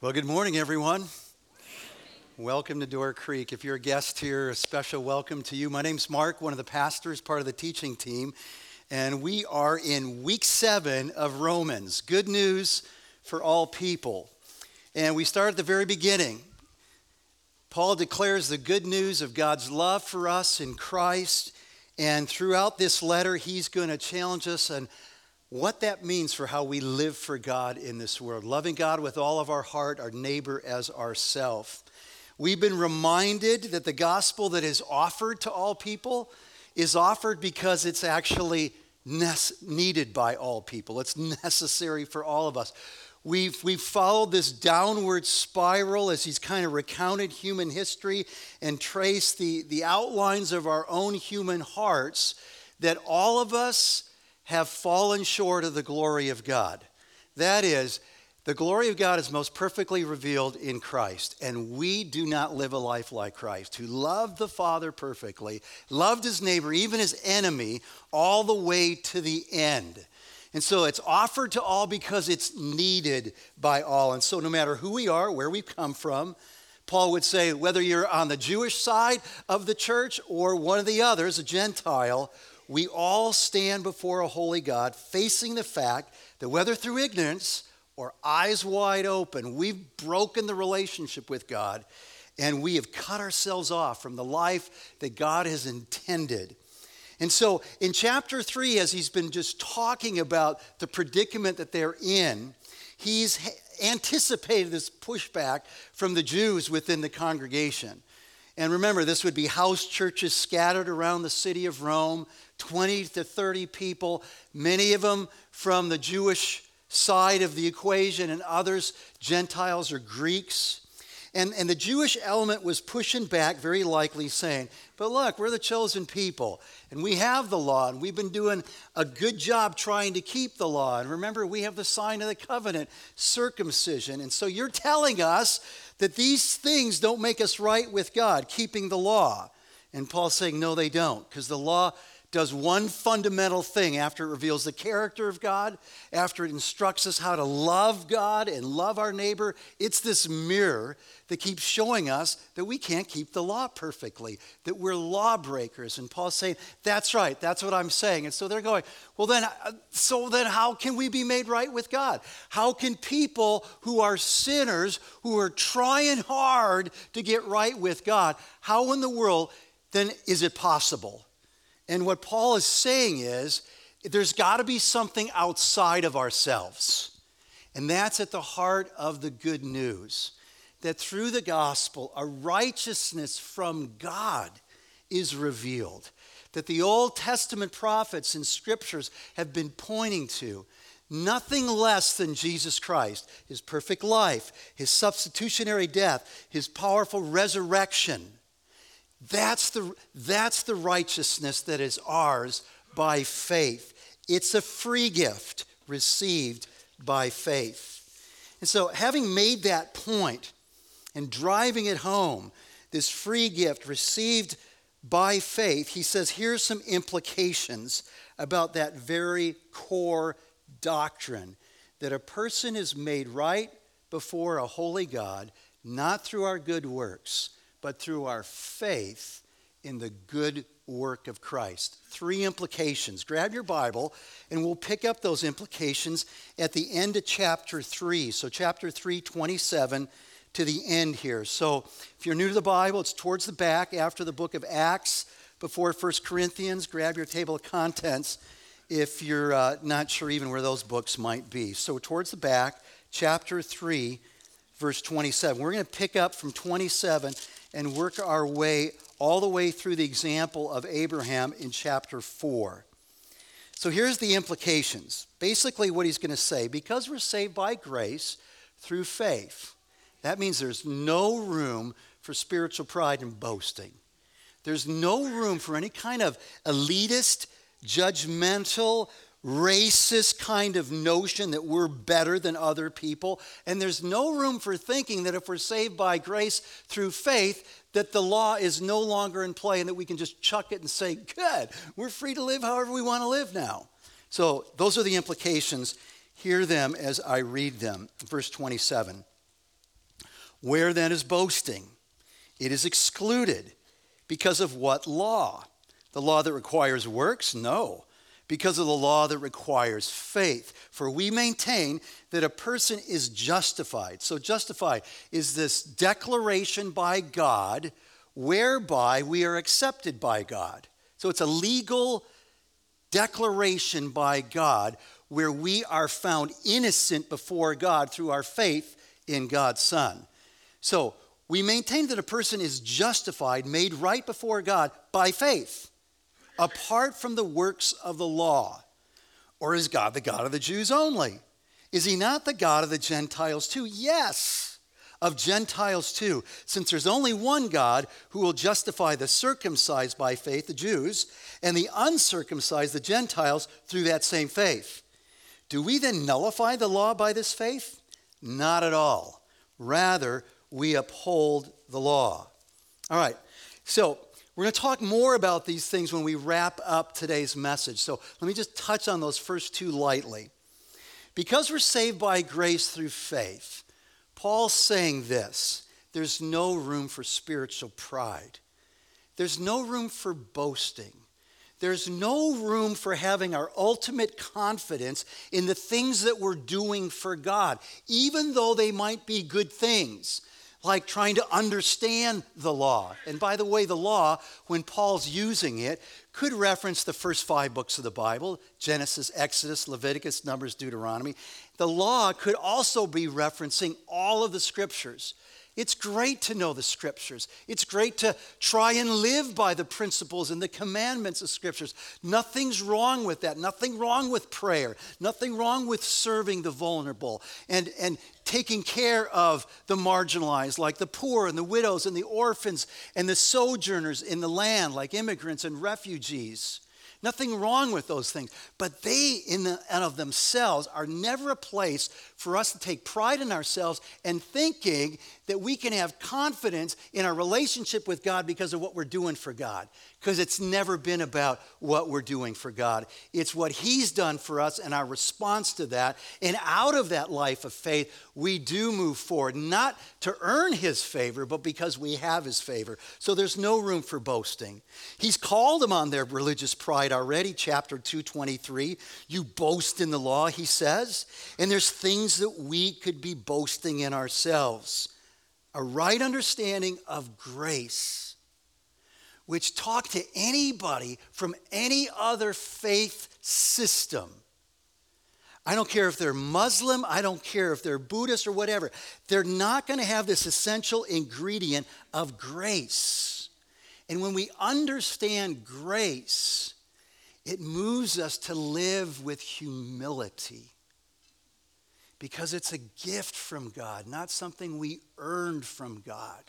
Well, good morning, everyone. Welcome to Door Creek. If you're a guest here, a special welcome to you. My name's Mark, one of the pastors, part of the teaching team, and we are in week seven of Romans. Good news for all people. And we start at the very beginning. Paul declares the good news of God's love for us in Christ. And throughout this letter, he's going to challenge us on what that means for how we live for God in this world. Loving God with all of our heart, our neighbor as ourself. We've been reminded that the gospel that is offered to all people is offered because it's actually needed by all people. It's necessary for all of us. We've, we've followed this downward spiral as he's kind of recounted human history and traced the, the outlines of our own human hearts that all of us have fallen short of the glory of God. That is, the glory of God is most perfectly revealed in Christ, and we do not live a life like Christ, who loved the Father perfectly, loved his neighbor, even his enemy, all the way to the end. And so it's offered to all because it's needed by all. And so no matter who we are, where we've come from, Paul would say, whether you're on the Jewish side of the church or one of the others, a Gentile, we all stand before a holy God facing the fact that whether through ignorance or eyes wide open, we've broken the relationship with God and we have cut ourselves off from the life that God has intended. And so in chapter three, as he's been just talking about the predicament that they're in, he's anticipated this pushback from the Jews within the congregation. And remember, this would be house churches scattered around the city of Rome, 20 to 30 people, many of them from the Jewish side of the equation, and others Gentiles or Greeks. And, and the Jewish element was pushing back, very likely saying, But look, we're the chosen people, and we have the law, and we've been doing a good job trying to keep the law. And remember, we have the sign of the covenant, circumcision. And so you're telling us that these things don't make us right with God, keeping the law. And Paul's saying, No, they don't, because the law does one fundamental thing after it reveals the character of God, after it instructs us how to love God and love our neighbor. It's this mirror that keeps showing us that we can't keep the law perfectly, that we're lawbreakers. And Paul's saying, That's right, that's what I'm saying. And so they're going, Well, then, uh, so then how can we be made right with God? How can people who are sinners, who are trying hard to get right with God, how in the world then is it possible? And what Paul is saying is there's got to be something outside of ourselves. And that's at the heart of the good news that through the gospel, a righteousness from God is revealed. That the Old Testament prophets and scriptures have been pointing to nothing less than Jesus Christ, his perfect life, his substitutionary death, his powerful resurrection that's the, that's the righteousness that is ours by faith. It's a free gift received by faith. And so, having made that point and driving it home, this free gift received by faith, he says, here's some implications about that very core doctrine that a person is made right before a holy God, not through our good works but through our faith in the good work of Christ. Three implications. Grab your Bible and we'll pick up those implications at the end of chapter 3. So, chapter 3, 27 to the end here. So, if you're new to the Bible, it's towards the back after the book of Acts, before 1 Corinthians. Grab your table of contents if you're uh, not sure even where those books might be. So, towards the back, chapter 3, verse 27. We're going to pick up from 27 and work our way all the way through the example of Abraham in chapter 4. So here's the implications. Basically, what he's going to say because we're saved by grace through faith, that means there's no room for spiritual pride and boasting. There's no room for any kind of elitist, judgmental, racist kind of notion that we're better than other people. And there's no room for thinking that if we're saved by grace through faith, that the law is no longer in play and that we can just chuck it and say, good, we're free to live however we want to live now. So those are the implications. Hear them as I read them. Verse 27. Where then is boasting? It is excluded. Because of what law? The law that requires works? No. Because of the law that requires faith. For we maintain that a person is justified. So, justified is this declaration by God whereby we are accepted by God. So, it's a legal declaration by God where we are found innocent before God through our faith in God's Son. So, we maintain that a person is justified, made right before God by faith, apart from the works of the law. Or is God the God of the Jews only? Is he not the God of the Gentiles too? Yes, of Gentiles too, since there's only one God who will justify the circumcised by faith, the Jews, and the uncircumcised, the Gentiles, through that same faith. Do we then nullify the law by this faith? Not at all. Rather, we uphold the law. All right, so we're going to talk more about these things when we wrap up today's message. So let me just touch on those first two lightly. Because we're saved by grace through faith, Paul's saying this there's no room for spiritual pride, there's no room for boasting. There's no room for having our ultimate confidence in the things that we're doing for God, even though they might be good things like trying to understand the law. And by the way, the law, when Paul's using it, could reference the first five books of the Bible Genesis, Exodus, Leviticus, Numbers, Deuteronomy. The law could also be referencing all of the scriptures. It's great to know the scriptures. It's great to try and live by the principles and the commandments of scriptures. Nothing's wrong with that. Nothing wrong with prayer. Nothing wrong with serving the vulnerable and, and taking care of the marginalized, like the poor and the widows and the orphans and the sojourners in the land, like immigrants and refugees. Nothing wrong with those things. But they, in and of themselves, are never a place for us to take pride in ourselves and thinking that we can have confidence in our relationship with God because of what we're doing for God. Because it's never been about what we're doing for God. It's what He's done for us and our response to that. And out of that life of faith, we do move forward, not to earn His favor, but because we have His favor. So there's no room for boasting. He's called them on their religious pride already, chapter 223. You boast in the law, He says. And there's things that we could be boasting in ourselves a right understanding of grace, which talk to anybody from any other faith system. I don't care if they're Muslim, I don't care if they're Buddhist or whatever. They're not going to have this essential ingredient of grace. And when we understand grace, it moves us to live with humility because it's a gift from God, not something we earned from God.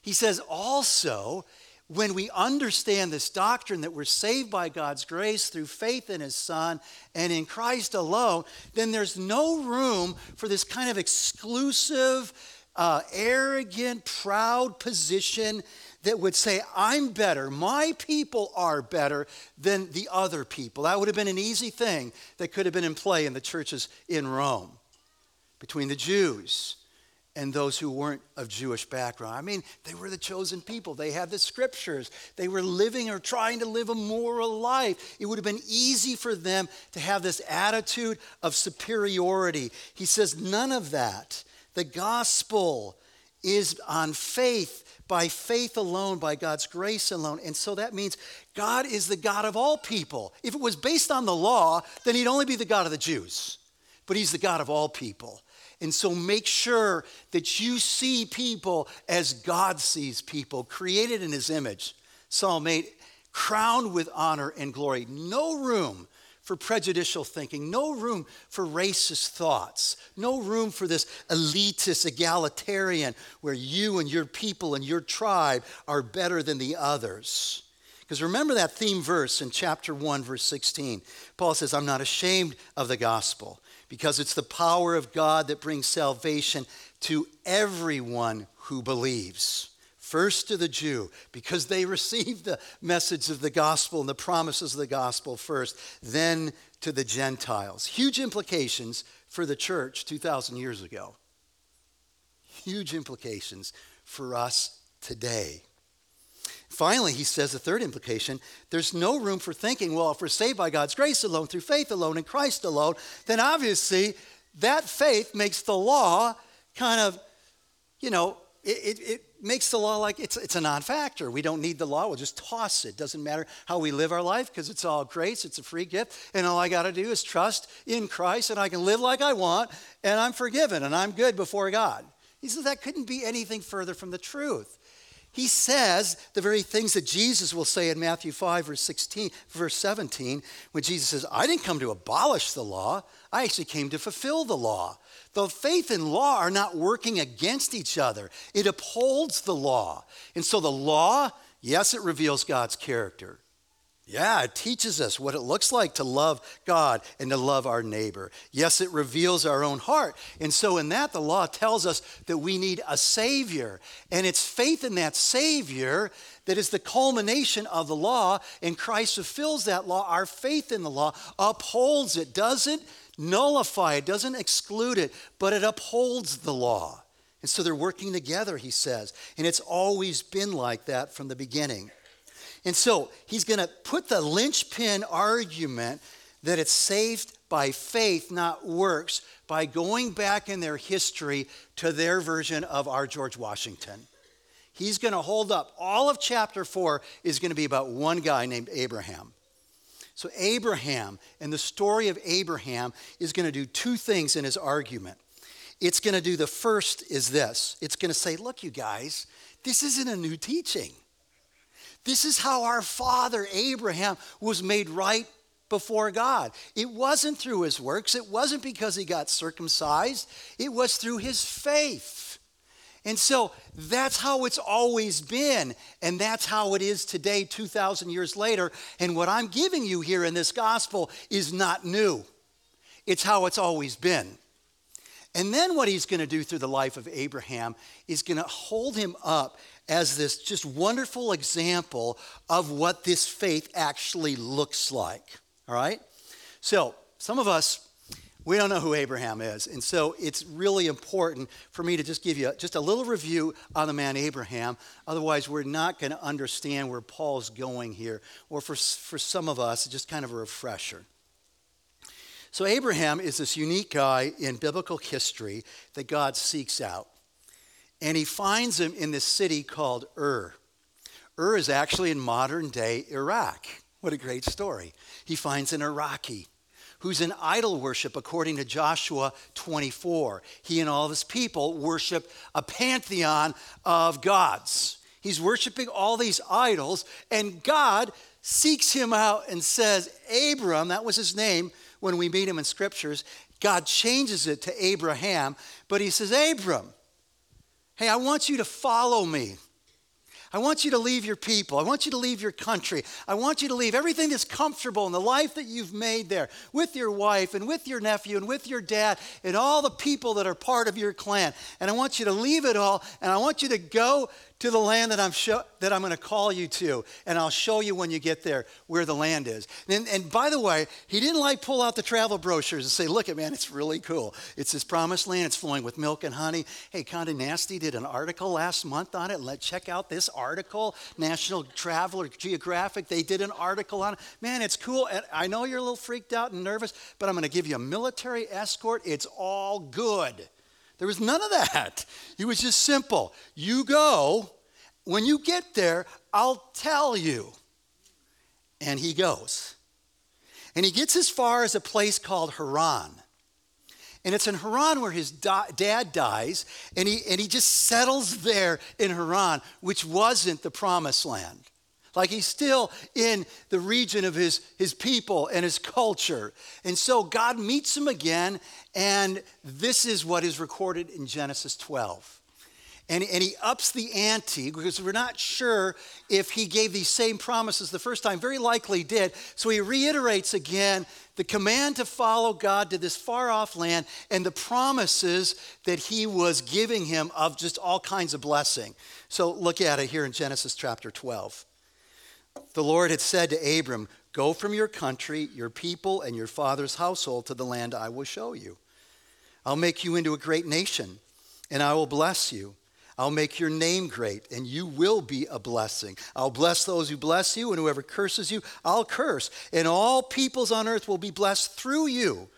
He says also, when we understand this doctrine that we're saved by God's grace through faith in His Son and in Christ alone, then there's no room for this kind of exclusive, uh, arrogant, proud position that would say, I'm better, my people are better than the other people. That would have been an easy thing that could have been in play in the churches in Rome between the Jews and those who weren't of Jewish background. I mean, they were the chosen people. They had the scriptures. They were living or trying to live a moral life. It would have been easy for them to have this attitude of superiority. He says, none of that. The gospel is on faith, by faith alone, by God's grace alone. And so that means God is the God of all people. If it was based on the law, then he'd only be the God of the Jews. But he's the God of all people. And so make sure that you see people as God sees people, created in his image. Psalm 8, crowned with honor and glory. No room for prejudicial thinking, no room for racist thoughts, no room for this elitist egalitarian where you and your people and your tribe are better than the others. Because remember that theme verse in chapter 1, verse 16. Paul says, I'm not ashamed of the gospel because it's the power of God that brings salvation to everyone who believes. First to the Jew, because they received the message of the gospel and the promises of the gospel first, then to the Gentiles. Huge implications for the church 2,000 years ago. huge implications for us today. Finally, he says the third implication there's no room for thinking, well, if we're saved by God's grace alone, through faith alone, in Christ alone, then obviously that faith makes the law kind of, you know, it, it, it makes the law like it's, it's a non factor. We don't need the law, we'll just toss it. Doesn't matter how we live our life because it's all grace, it's a free gift. And all I got to do is trust in Christ and I can live like I want and I'm forgiven and I'm good before God. He says that couldn't be anything further from the truth. He says the very things that Jesus will say in Matthew 5, verse 16, verse 17, when Jesus says, I didn't come to abolish the law, I actually came to fulfill the law. The faith and law are not working against each other, it upholds the law. And so the law, yes, it reveals God's character. Yeah, it teaches us what it looks like to love God and to love our neighbor. Yes, it reveals our own heart. And so, in that, the law tells us that we need a Savior. And it's faith in that Savior that is the culmination of the law. And Christ fulfills that law. Our faith in the law upholds it, doesn't nullify it, doesn't exclude it, but it upholds the law. And so, they're working together, he says. And it's always been like that from the beginning. And so he's going to put the linchpin argument that it's saved by faith, not works, by going back in their history to their version of our George Washington. He's going to hold up. All of chapter four is going to be about one guy named Abraham. So, Abraham and the story of Abraham is going to do two things in his argument. It's going to do the first is this it's going to say, look, you guys, this isn't a new teaching. This is how our father Abraham was made right before God. It wasn't through his works, it wasn't because he got circumcised, it was through his faith. And so that's how it's always been, and that's how it is today, 2,000 years later. And what I'm giving you here in this gospel is not new, it's how it's always been. And then what he's going to do through the life of Abraham is going to hold him up as this just wonderful example of what this faith actually looks like. All right? So, some of us, we don't know who Abraham is. And so it's really important for me to just give you just a little review on the man Abraham. Otherwise, we're not going to understand where Paul's going here. Or for, for some of us, just kind of a refresher. So, Abraham is this unique guy in biblical history that God seeks out and he finds him in this city called Ur. Ur is actually in modern day Iraq. What a great story. He finds an Iraqi who's in idol worship according to Joshua 24. He and all of his people worship a pantheon of gods. He's worshiping all these idols, and God seeks him out and says, Abram, that was his name when we meet him in scriptures. God changes it to Abraham, but he says, Abram, Hey, I want you to follow me. I want you to leave your people. I want you to leave your country. I want you to leave everything that's comfortable in the life that you've made there with your wife and with your nephew and with your dad and all the people that are part of your clan. And I want you to leave it all and I want you to go to the land that I'm, show, that I'm going to call you to, and I'll show you when you get there where the land is. And, and by the way, he didn't like pull out the travel brochures and say, look at man, it's really cool. It's this promised land, it's flowing with milk and honey. Hey, Condé Nasty did an article last month on it. Let's check out this article. National Traveler Geographic, they did an article on it. Man, it's cool. I know you're a little freaked out and nervous, but I'm going to give you a military escort. It's all good. There was none of that. It was just simple. You go. When you get there, I'll tell you. And he goes. And he gets as far as a place called Haran. And it's in Haran where his da- dad dies, and he, and he just settles there in Haran, which wasn't the promised land. Like he's still in the region of his, his people and his culture. And so God meets him again, and this is what is recorded in Genesis 12. And, and he ups the ante because we're not sure if he gave these same promises the first time. Very likely did. So he reiterates again the command to follow God to this far off land and the promises that he was giving him of just all kinds of blessing. So look at it here in Genesis chapter 12. The Lord had said to Abram, Go from your country, your people, and your father's household to the land I will show you. I'll make you into a great nation. and I will bless you. I'll make your name great, and you will be a blessing. I'll bless those who bless you, and whoever curses you, I'll curse. And all peoples on earth will be blessed through you.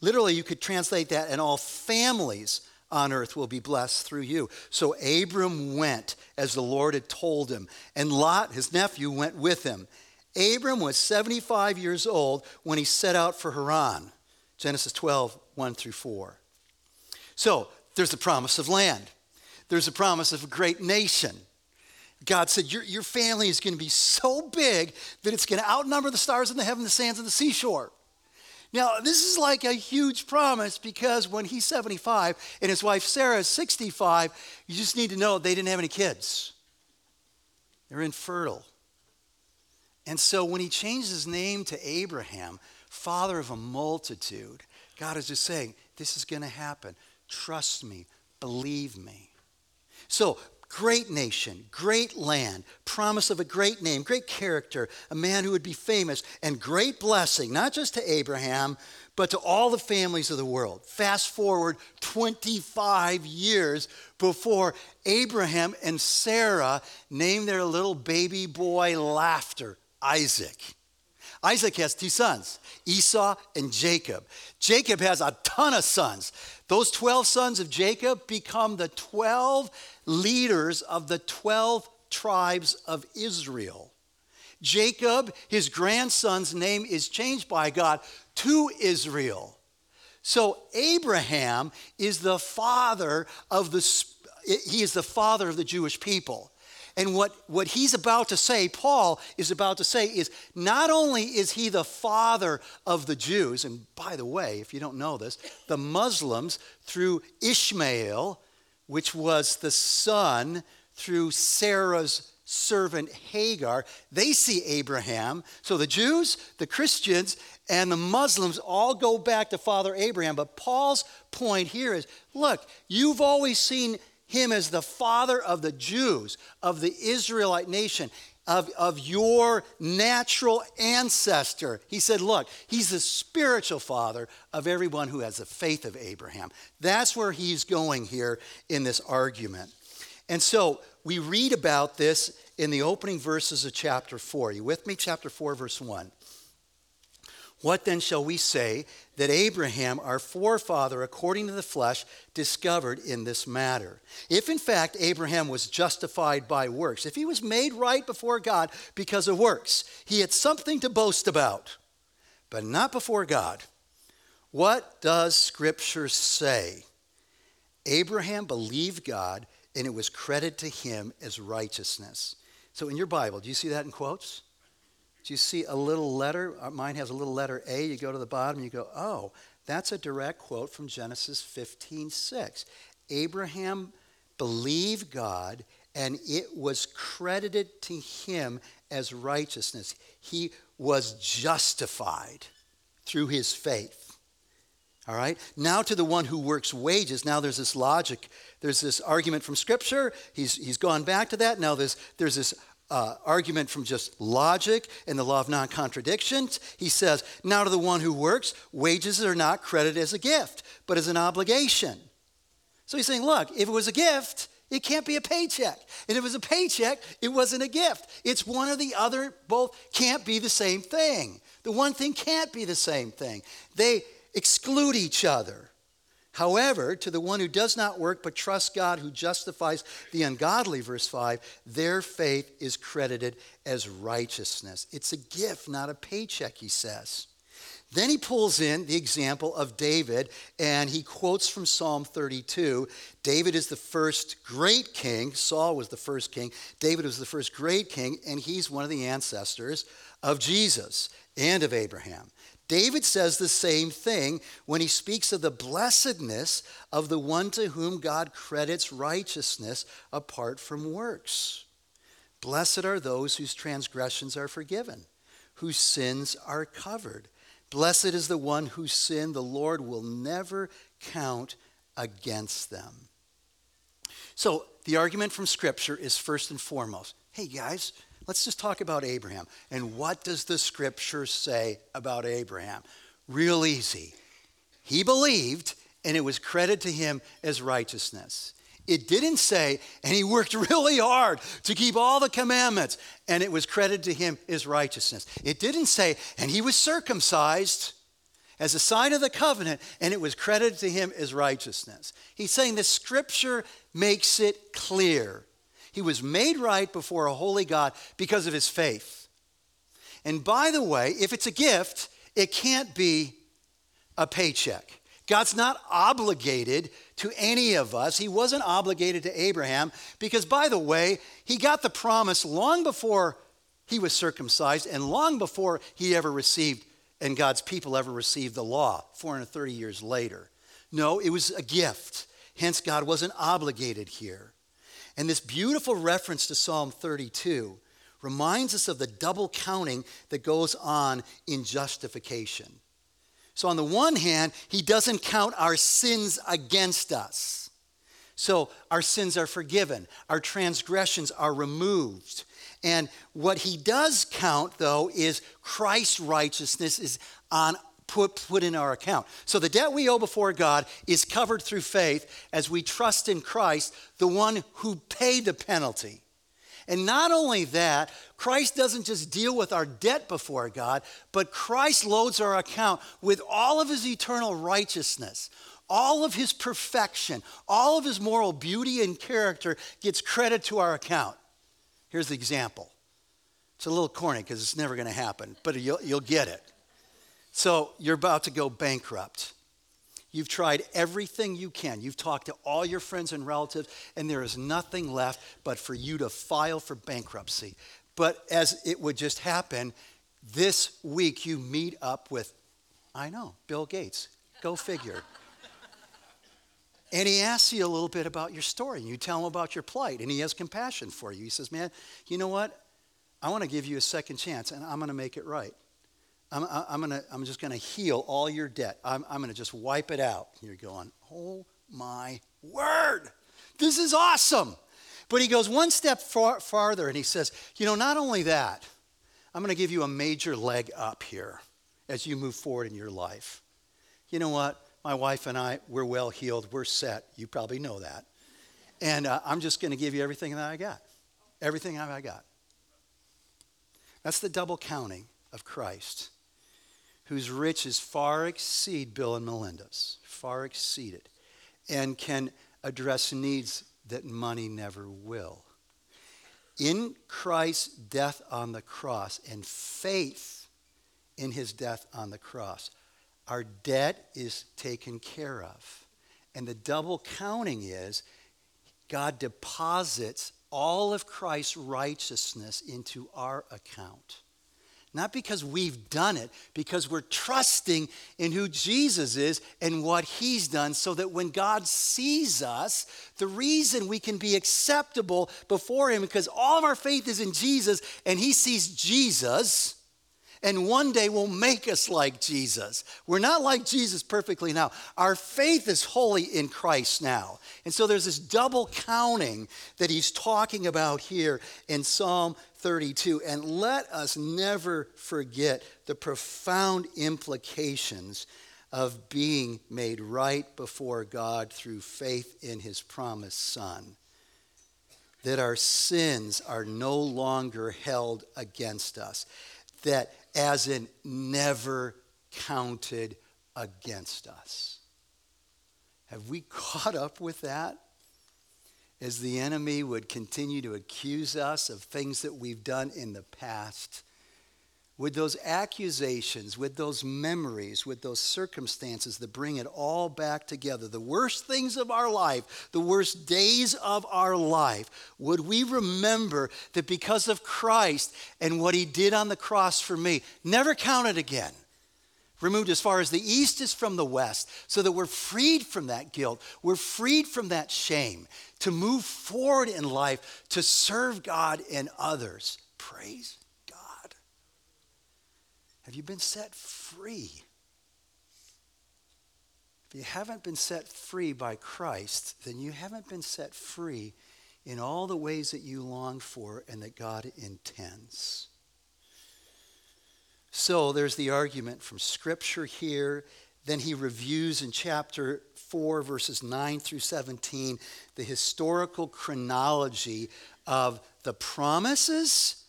Literally, you could translate that, and all families on earth will be blessed through you. So Abram went as the Lord had told him, and Lot, his nephew, went with him. Abram was 75 years old when he set out for Haran. Genesis 12, 1 through 4. So there's the promise of land, there's a promise of a great nation. God said, Your, your family is going to be so big that it's going to outnumber the stars in the heaven, the sands of the seashore. Now, this is like a huge promise because when he's 75 and his wife Sarah is 65, you just need to know they didn't have any kids. They're infertile. And so when he changed his name to Abraham, father of a multitude, God is just saying, This is going to happen. Trust me, believe me. So great nation, great land, promise of a great name, great character, a man who would be famous, and great blessing, not just to Abraham, but to all the families of the world. Fast forward 25 years before Abraham and Sarah named their little baby boy Laughter, Isaac. Isaac has two sons, Esau and Jacob. Jacob has a ton of sons. Those 12 sons of Jacob become the 12 leaders of the 12 tribes of Israel. Jacob, his grandson's name is changed by God to Israel. So Abraham is the father of the he is the father of the Jewish people. And what, what he's about to say, Paul is about to say, is not only is he the father of the Jews, and by the way, if you don't know this, the Muslims, through Ishmael, which was the son through Sarah's servant Hagar, they see Abraham. So the Jews, the Christians, and the Muslims all go back to Father Abraham. But Paul's point here is look, you've always seen him as the father of the Jews, of the Israelite nation, of, of your natural ancestor. He said, Look, he's the spiritual father of everyone who has the faith of Abraham. That's where he's going here in this argument. And so we read about this in the opening verses of chapter 4. Are you with me? Chapter 4, verse 1. What then shall we say that Abraham, our forefather, according to the flesh, discovered in this matter? If in fact Abraham was justified by works, if he was made right before God because of works, he had something to boast about, but not before God. What does Scripture say? Abraham believed God, and it was credited to him as righteousness. So in your Bible, do you see that in quotes? Do you see a little letter? Uh, mine has a little letter A. You go to the bottom, you go, oh, that's a direct quote from Genesis 15 6. Abraham believed God, and it was credited to him as righteousness. He was justified through his faith. All right? Now to the one who works wages. Now there's this logic. There's this argument from Scripture. He's, he's gone back to that. Now there's, there's this uh, argument from just logic and the law of non contradictions. He says, Now to the one who works, wages are not credited as a gift, but as an obligation. So he's saying, Look, if it was a gift, it can't be a paycheck. And if it was a paycheck, it wasn't a gift. It's one or the other, both can't be the same thing. The one thing can't be the same thing. They exclude each other. However, to the one who does not work but trusts God who justifies the ungodly, verse 5, their faith is credited as righteousness. It's a gift, not a paycheck, he says. Then he pulls in the example of David and he quotes from Psalm 32. David is the first great king. Saul was the first king. David was the first great king, and he's one of the ancestors of Jesus and of Abraham. David says the same thing when he speaks of the blessedness of the one to whom God credits righteousness apart from works. Blessed are those whose transgressions are forgiven, whose sins are covered. Blessed is the one whose sin the Lord will never count against them. So, the argument from Scripture is first and foremost hey, guys, Let's just talk about Abraham. And what does the scripture say about Abraham? Real easy. He believed, and it was credited to him as righteousness. It didn't say, and he worked really hard to keep all the commandments, and it was credited to him as righteousness. It didn't say, and he was circumcised as a sign of the covenant, and it was credited to him as righteousness. He's saying the scripture makes it clear. He was made right before a holy God because of his faith. And by the way, if it's a gift, it can't be a paycheck. God's not obligated to any of us. He wasn't obligated to Abraham because, by the way, he got the promise long before he was circumcised and long before he ever received and God's people ever received the law 430 years later. No, it was a gift. Hence, God wasn't obligated here. And this beautiful reference to Psalm 32 reminds us of the double counting that goes on in justification. So, on the one hand, he doesn't count our sins against us. So, our sins are forgiven, our transgressions are removed. And what he does count, though, is Christ's righteousness is on put, put in our account. So the debt we owe before God is covered through faith as we trust in Christ, the one who paid the penalty. And not only that, Christ doesn't just deal with our debt before God, but Christ loads our account with all of his eternal righteousness. All of his perfection, all of his moral beauty and character gets credit to our account. Here's the example. It's a little corny because it's never going to happen, but you'll, you'll get it. So you're about to go bankrupt. You've tried everything you can. You've talked to all your friends and relatives, and there is nothing left but for you to file for bankruptcy. But as it would just happen, this week you meet up with, I know, Bill Gates. Go figure. and he asks you a little bit about your story. And you tell him about your plight, and he has compassion for you. He says, Man, you know what? I want to give you a second chance, and I'm going to make it right. I'm, I'm, gonna, I'm just going to heal all your debt. I'm, I'm going to just wipe it out. You're going, Oh my word. This is awesome. But he goes one step far, farther and he says, You know, not only that, I'm going to give you a major leg up here as you move forward in your life. You know what? My wife and I, we're well heeled, we're set. You probably know that. And uh, I'm just going to give you everything that I got. Everything I got. That's the double counting of Christ, whose riches far exceed Bill and Melinda's, far exceed it, and can address needs that money never will. In Christ's death on the cross and faith in his death on the cross, our debt is taken care of. And the double counting is God deposits all of Christ's righteousness into our account. Not because we've done it, because we're trusting in who Jesus is and what he's done, so that when God sees us, the reason we can be acceptable before him, because all of our faith is in Jesus and he sees Jesus and one day will make us like Jesus. We're not like Jesus perfectly now. Our faith is wholly in Christ now. And so there's this double counting that he's talking about here in Psalm 32. And let us never forget the profound implications of being made right before God through faith in his promised Son. That our sins are no longer held against us. That as in never counted against us. Have we caught up with that? As the enemy would continue to accuse us of things that we've done in the past, with those accusations, with those memories, with those circumstances that bring it all back together, the worst things of our life, the worst days of our life, would we remember that because of Christ and what he did on the cross for me, never count it again? Removed as far as the east is from the west, so that we're freed from that guilt, we're freed from that shame, to move forward in life, to serve God and others. Praise have you been set free? If you haven't been set free by Christ, then you haven't been set free in all the ways that you long for and that God intends. So there's the argument from Scripture here. Then he reviews in chapter 4, verses 9 through 17, the historical chronology of the promises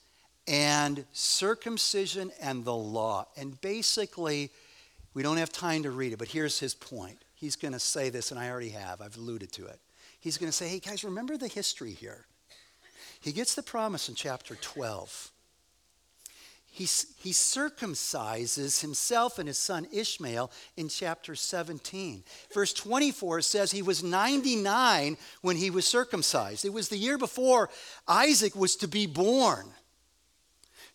and circumcision and the law. And basically, we don't have time to read it, but here's his point. He's going to say this, and I already have, I've alluded to it. He's going to say, hey, guys, remember the history here. He gets the promise in chapter 12 he, he circumcises himself and his son Ishmael in chapter 17. Verse 24 says he was 99 when he was circumcised. It was the year before Isaac was to be born.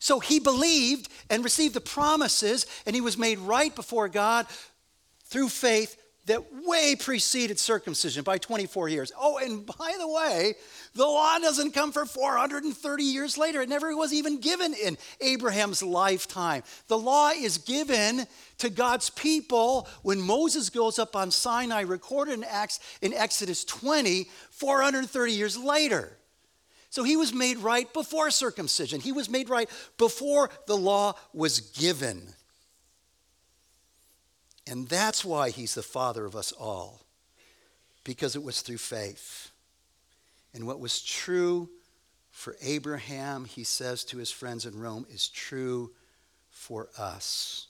So he believed and received the promises, and he was made right before God through faith that way preceded circumcision by 24 years. Oh, and by the way, the law doesn't come for 430 years later. It never was even given in Abraham's lifetime. The law is given to God's people when Moses goes up on Sinai, recorded in, Acts, in Exodus 20, 430 years later. So he was made right before circumcision. He was made right before the law was given. And that's why he's the father of us all, because it was through faith. And what was true for Abraham, he says to his friends in Rome, is true for us.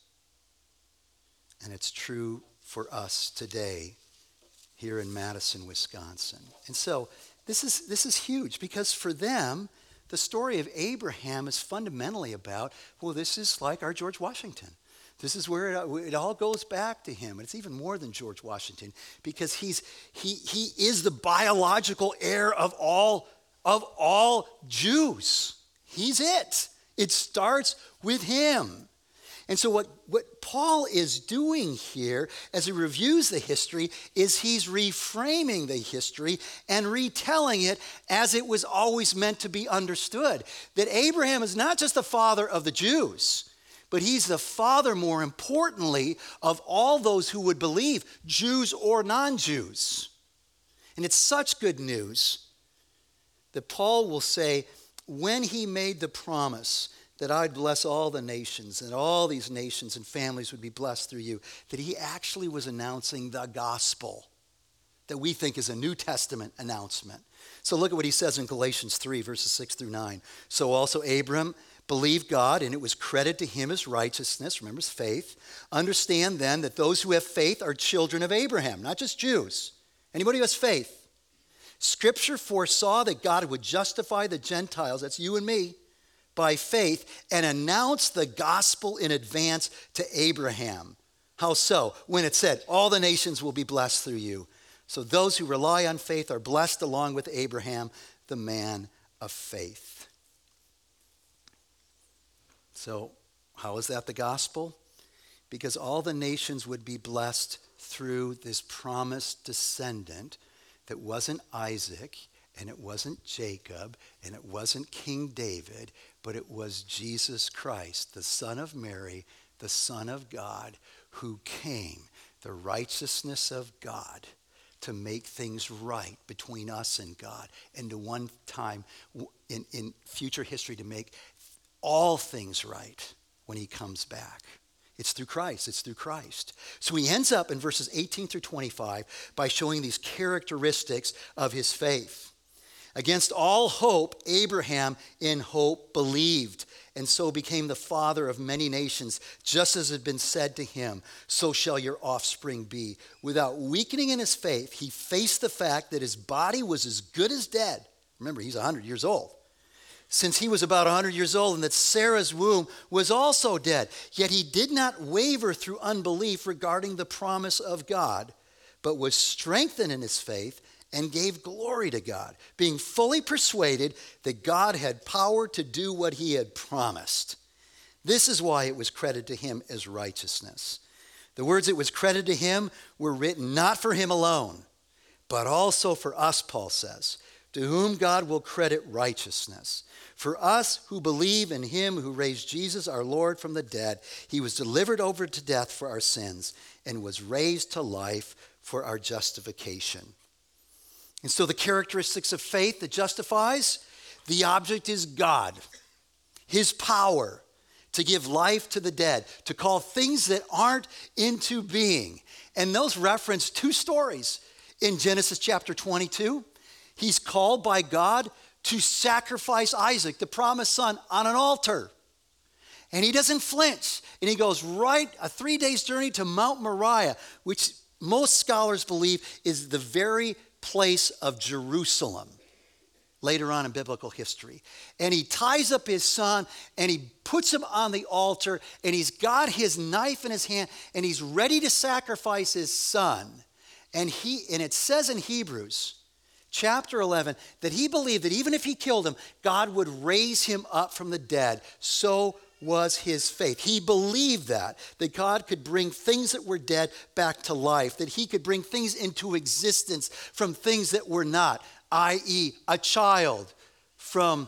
And it's true for us today here in Madison, Wisconsin. And so this is, this is huge because for them, the story of Abraham is fundamentally about well, this is like our George Washington. This is where it, it, all goes back to him. And it's even more than George Washington because he's, he, he is the biological heir of all, of all Jews. He's it. It starts with him. And so, what, what Paul is doing here as he reviews the history is he's reframing the history and retelling it as it was always meant to be understood. That Abraham is not just the father of the Jews, but he's the father, more importantly, of all those who would believe, Jews or non Jews. And it's such good news that Paul will say, when he made the promise that I'd bless all the nations and all these nations and families would be blessed through you, that he actually was announcing the gospel that we think is a New Testament announcement. So look at what he says in Galatians 3, verses 6 through 9. So also Abram believed God, and it was credited to him as righteousness. Remember, his faith. Understand then that those who have faith are children of Abraham, not just Jews. Anybody who has faith. Scripture foresaw that God would justify the Gentiles, that's you and me, by faith, and announce the gospel in advance to Abraham. How so? When it said, All the nations will be blessed through you. So those who rely on faith are blessed along with Abraham, the man of faith. So, how is that the gospel? Because all the nations would be blessed through this promised descendant that wasn't Isaac and it wasn't Jacob and it wasn't King David, but it was Jesus Christ, the Son of Mary, the Son of God, who came, the righteousness of God, to make things right between us and God, and to one time in, in future history to make all things right when he comes back. It's through Christ. It's through Christ. So he ends up in verses 18 through 25 by showing these characteristics of his faith. Against all hope, Abraham in hope believed, and so became the father of many nations, just as had been said to him, So shall your offspring be. Without weakening in his faith, he faced the fact that his body was as good as dead. Remember, he's 100 years old since he was about 100 years old, and that Sarah's womb was also dead. Yet he did not waver through unbelief regarding the promise of God, but was strengthened in his faith and gave glory to God, being fully persuaded that God had power to do what he had promised. This is why it was credited to him as righteousness. The words it was credited to him were written not for him alone, but also for us, Paul says, to whom God will credit righteousness. For us who believe in him who raised Jesus our Lord from the dead, he was delivered over to death for our sins and was raised to life for our justification. And so the characteristics of faith that justifies the object is God, his power to give life to the dead, to call things that aren't into being. And those reference two stories. In Genesis chapter 22, he's called by God to sacrifice Isaac, the promised son, on an altar. And he doesn't flinch. And he goes right a three days journey to Mount Moriah, which most scholars believe is the very place of Jerusalem later on in biblical history. And he ties up his son and he puts him on the altar and he's got his knife in his hand and he's ready to sacrifice his son. And he and it says in Hebrews chapter 11 that he believed that even if he killed him, God would raise him up from the dead. So was his faith. He believed that, that God could bring things that were dead back to life, that he could bring things into existence from things that were not i.e., a child from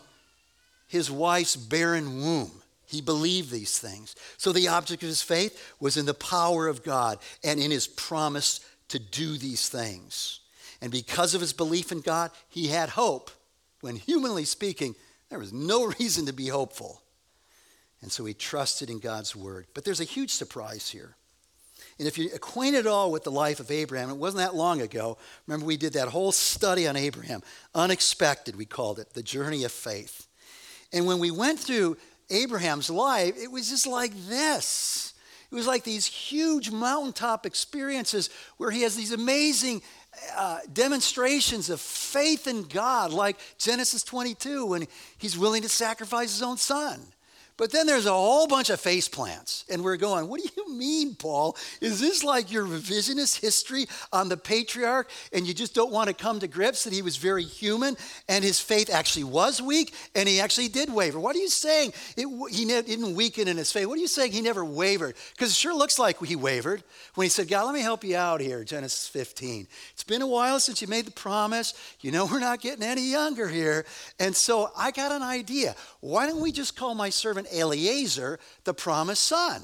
his wife's barren womb. He believed these things. So the object of his faith was in the power of God and in his promise to do these things. And because of his belief in God, he had hope when, humanly speaking, there was no reason to be hopeful. And so he trusted in God's word. But there's a huge surprise here. And if you're acquainted at all with the life of Abraham, it wasn't that long ago. Remember, we did that whole study on Abraham. Unexpected, we called it, the journey of faith. And when we went through Abraham's life, it was just like this. It was like these huge mountaintop experiences where he has these amazing uh, demonstrations of faith in God, like Genesis 22, when he's willing to sacrifice his own son. But then there's a whole bunch of face plants. And we're going, what do you mean, Paul? Is this like your revisionist history on the patriarch and you just don't want to come to grips that he was very human and his faith actually was weak and he actually did waver? What are you saying? It, he didn't weaken in his faith. What are you saying? He never wavered. Because it sure looks like he wavered when he said, God, let me help you out here, Genesis 15. It's been a while since you made the promise. You know, we're not getting any younger here. And so I got an idea. Why don't we just call my servant servant Eliezer the promised son.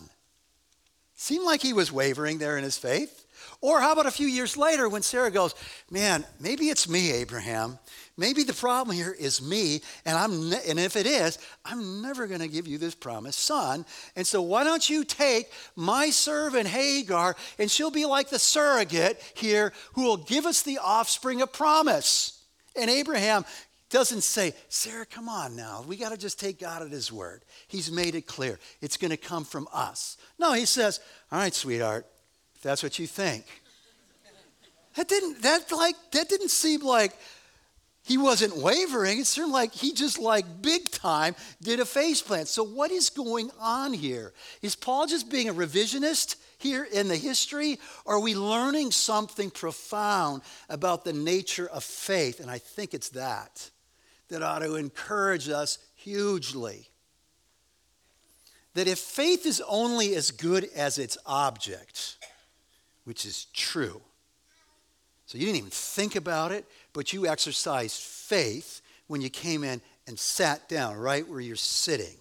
Seemed like he was wavering there in his faith. Or how about a few years later when Sarah goes, Man, maybe it's me, Abraham. Maybe the problem here is me, and, I'm ne- and if it is, I'm never going to give you this promised son. And so why don't you take my servant Hagar, and she'll be like the surrogate here who will give us the offspring of promise. And Abraham doesn't say, Sarah, come on now. We got to just take God at his word. He's made it clear. It's going to come from us. No, he says, all right, sweetheart, if that's what you think. That didn't, that like, that didn't seem like he wasn't wavering. It seemed like he just like big time did a face plant. So what is going on here? Is Paul just being a revisionist here in the history? Or are we learning something profound about the nature of faith? And I think it's that that ought to encourage us hugely. That if faith is only as good as its object, which is true, so you didn't even think about it, but you exercised faith when you came in and sat down right where you're sitting.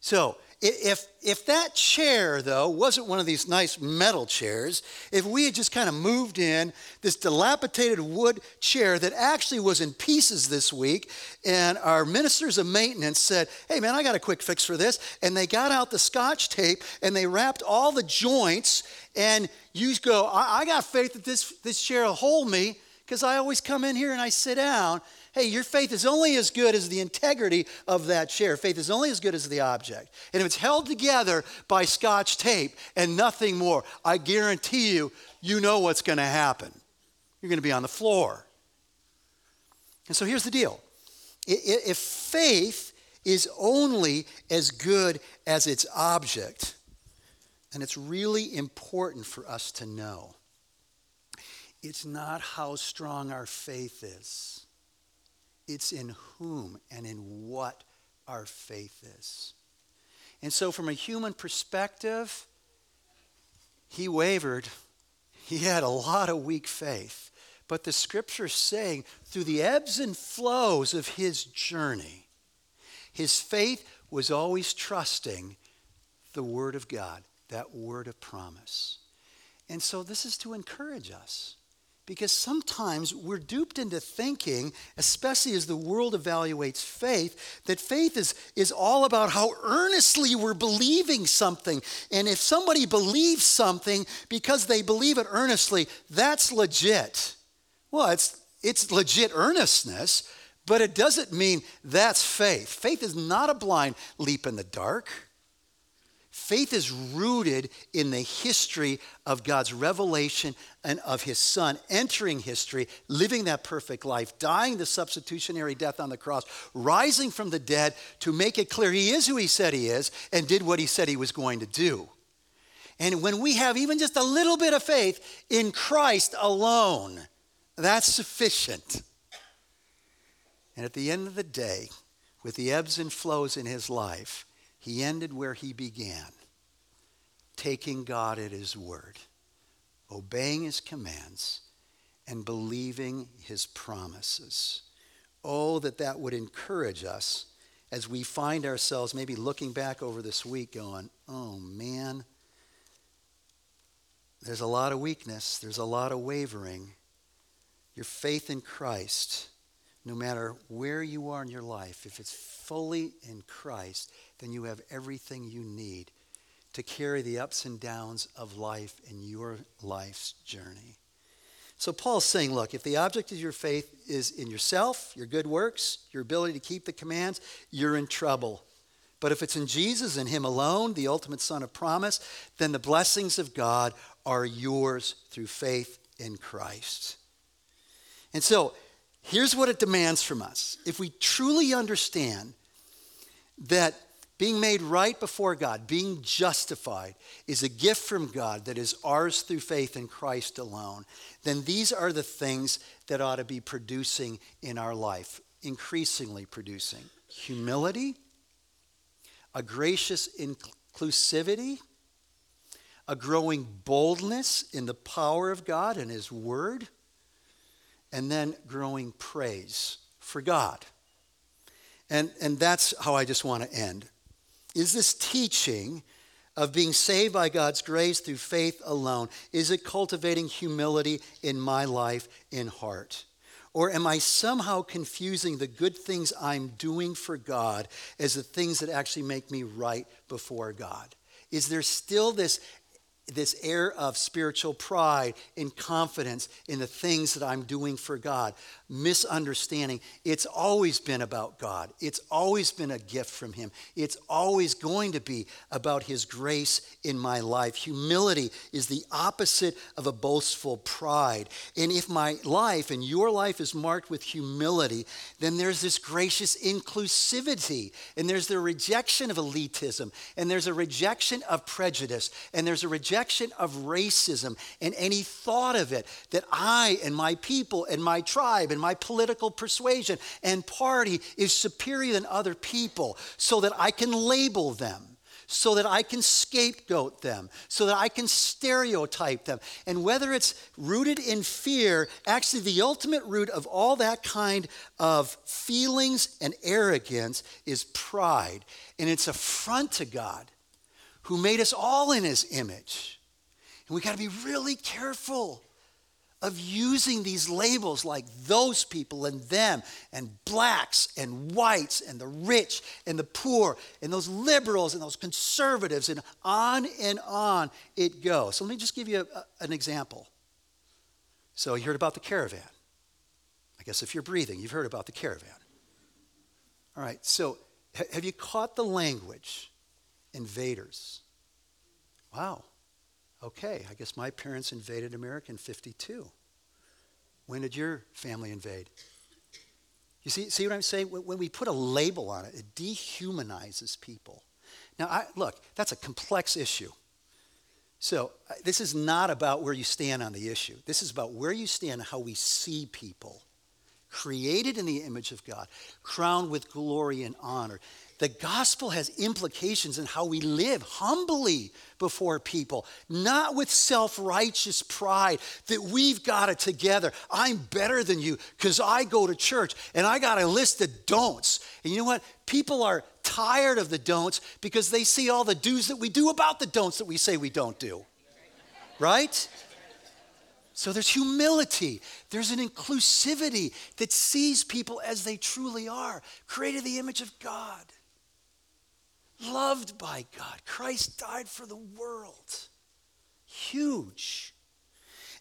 So if, if that chair, though, wasn't one of these nice metal chairs, if we had just kind of moved in this dilapidated wood chair that actually was in pieces this week, and our ministers of maintenance said, Hey, man, I got a quick fix for this. And they got out the scotch tape and they wrapped all the joints, and you go, I, I got faith that this, this chair will hold me because I always come in here and I sit down. Hey, your faith is only as good as the integrity of that chair. Faith is only as good as the object. And if it's held together by scotch tape and nothing more, I guarantee you, you know what's going to happen. You're going to be on the floor. And so here's the deal if faith is only as good as its object, and it's really important for us to know, it's not how strong our faith is it's in whom and in what our faith is. And so, from a human perspective, he wavered. He had a lot of weak faith. But the scripture's saying, through the ebbs and flows of his journey, his faith was always trusting the Word of God, that word of promise. And so, this is to encourage us because sometimes we're duped into thinking, especially as the world evaluates faith, that faith is, is all about how earnestly we're believing something. And if somebody believes something because they believe it earnestly, that's legit. Well, it's, it's legit earnestness, but it doesn't mean that's faith. Faith is not a blind leap in the dark. Faith is rooted in the history of God's revelation and of his son entering history, living that perfect life, dying the substitutionary death on the cross, rising from the dead to make it clear he is who he said he is and did what he said he was going to do. And when we have even just a little bit of faith in Christ alone, that's sufficient. And at the end of the day, with the ebbs and flows in his life, he ended where he began, taking God at his word, obeying his commands, and believing his promises. Oh, that that would encourage us as we find ourselves maybe looking back over this week going, oh man, there's a lot of weakness, there's a lot of wavering. Your faith in Christ, no matter where you are in your life, if it's fully in Christ, then you have everything you need to carry the ups and downs of life in your life's journey. So Paul's saying, look, if the object of your faith is in yourself, your good works, your ability to keep the commands, you're in trouble. But if it's in Jesus and Him alone, the ultimate Son of promise, then the blessings of God are yours through faith in Christ. And so here's what it demands from us. If we truly understand that being made right before God, being justified, is a gift from God that is ours through faith in Christ alone, then these are the things that ought to be producing in our life, increasingly producing humility, a gracious inclusivity, a growing boldness in the power of God and His Word, and then growing praise for God. And, and that's how I just want to end. Is this teaching of being saved by God's grace through faith alone, is it cultivating humility in my life in heart? Or am I somehow confusing the good things I'm doing for God as the things that actually make me right before God? Is there still this this air of spiritual pride and confidence in the things that I'm doing for God. Misunderstanding. It's always been about God, it's always been a gift from Him. It's always going to be about His grace in my life. Humility is the opposite of a boastful pride. And if my life and your life is marked with humility, then there's this gracious inclusivity, and there's the rejection of elitism, and there's a rejection of prejudice, and there's a rejection of racism and any thought of it that I and my people and my tribe and my political persuasion and party is superior than other people so that I can label them so that I can scapegoat them, so that I can stereotype them. And whether it's rooted in fear, actually, the ultimate root of all that kind of feelings and arrogance is pride. And it's affront to God who made us all in his image. And we got to be really careful of using these labels like those people and them and blacks and whites and the rich and the poor and those liberals and those conservatives and on and on it goes. So let me just give you a, an example. So you heard about the caravan. I guess if you're breathing, you've heard about the caravan. All right, so have you caught the language invaders. Wow. Okay, I guess my parents invaded America in 52. When did your family invade? You see, see what I'm saying? When we put a label on it, it dehumanizes people. Now, I, look, that's a complex issue. So, uh, this is not about where you stand on the issue. This is about where you stand and how we see people. Created in the image of God, crowned with glory and honor. The gospel has implications in how we live humbly before people, not with self righteous pride that we've got it together. I'm better than you because I go to church and I got a list of don'ts. And you know what? People are tired of the don'ts because they see all the do's that we do about the don'ts that we say we don't do. Right? So there's humility, there's an inclusivity that sees people as they truly are, created the image of God, loved by God. Christ died for the world. Huge.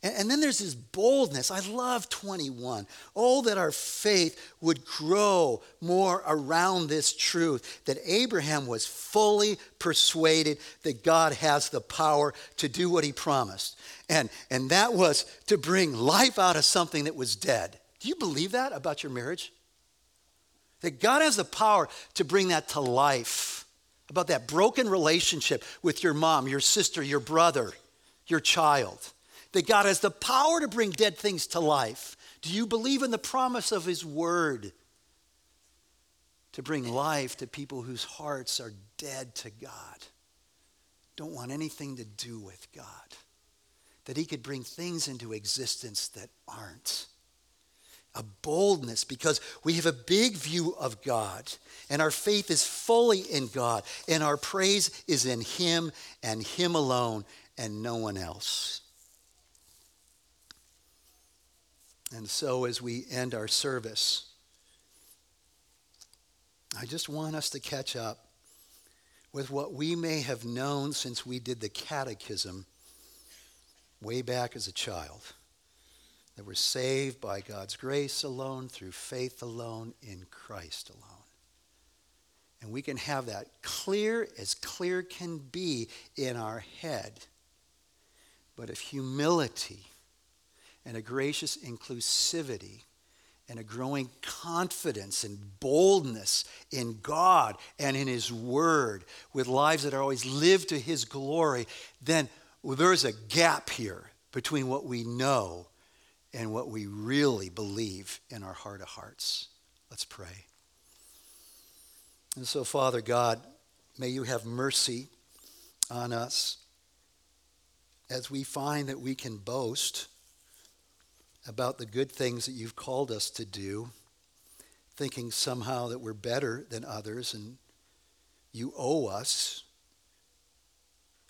And, and then there's this boldness. I love 21. Oh, that our faith would grow more around this truth that Abraham was fully persuaded that God has the power to do what he promised. And, and that was to bring life out of something that was dead. Do you believe that about your marriage? That God has the power to bring that to life. About that broken relationship with your mom, your sister, your brother, your child that God has the power to bring dead things to life? Do you believe in the promise of His Word to bring life to people whose hearts are dead to God? Don't want anything to do with God. That He could bring things into existence that aren't. A boldness because we have a big view of God and our faith is fully in God and our praise is in Him and Him alone and no one else. And so, as we end our service, I just want us to catch up with what we may have known since we did the catechism way back as a child. That we're saved by God's grace alone, through faith alone, in Christ alone. And we can have that clear as clear can be in our head. But if humility and a gracious inclusivity and a growing confidence and boldness in God and in His Word with lives that are always lived to His glory, then there's a gap here between what we know and what we really believe in our heart of hearts. Let's pray. And so, Father God, may you have mercy on us as we find that we can boast about the good things that you've called us to do, thinking somehow that we're better than others and you owe us,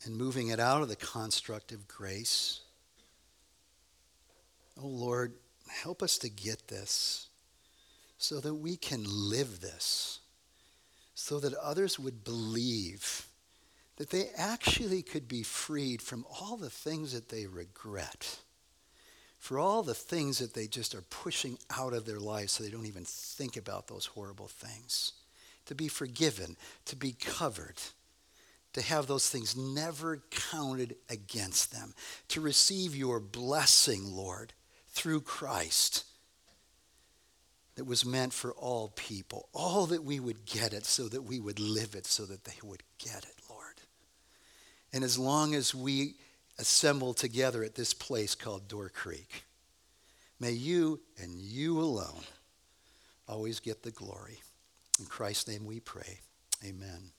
and moving it out of the construct of grace. Oh Lord, help us to get this so that we can live this, so that others would believe that they actually could be freed from all the things that they regret for all the things that they just are pushing out of their lives so they don't even think about those horrible things. To be forgiven, to be covered, to have those things never counted against them, to receive your blessing, Lord, through Christ that was meant for all people. All that we would get it so that we would live it so that they would get it, Lord. And as long as we assemble together at this place called Door Creek. May you and you alone always get the glory. In Christ's name we pray. Amen.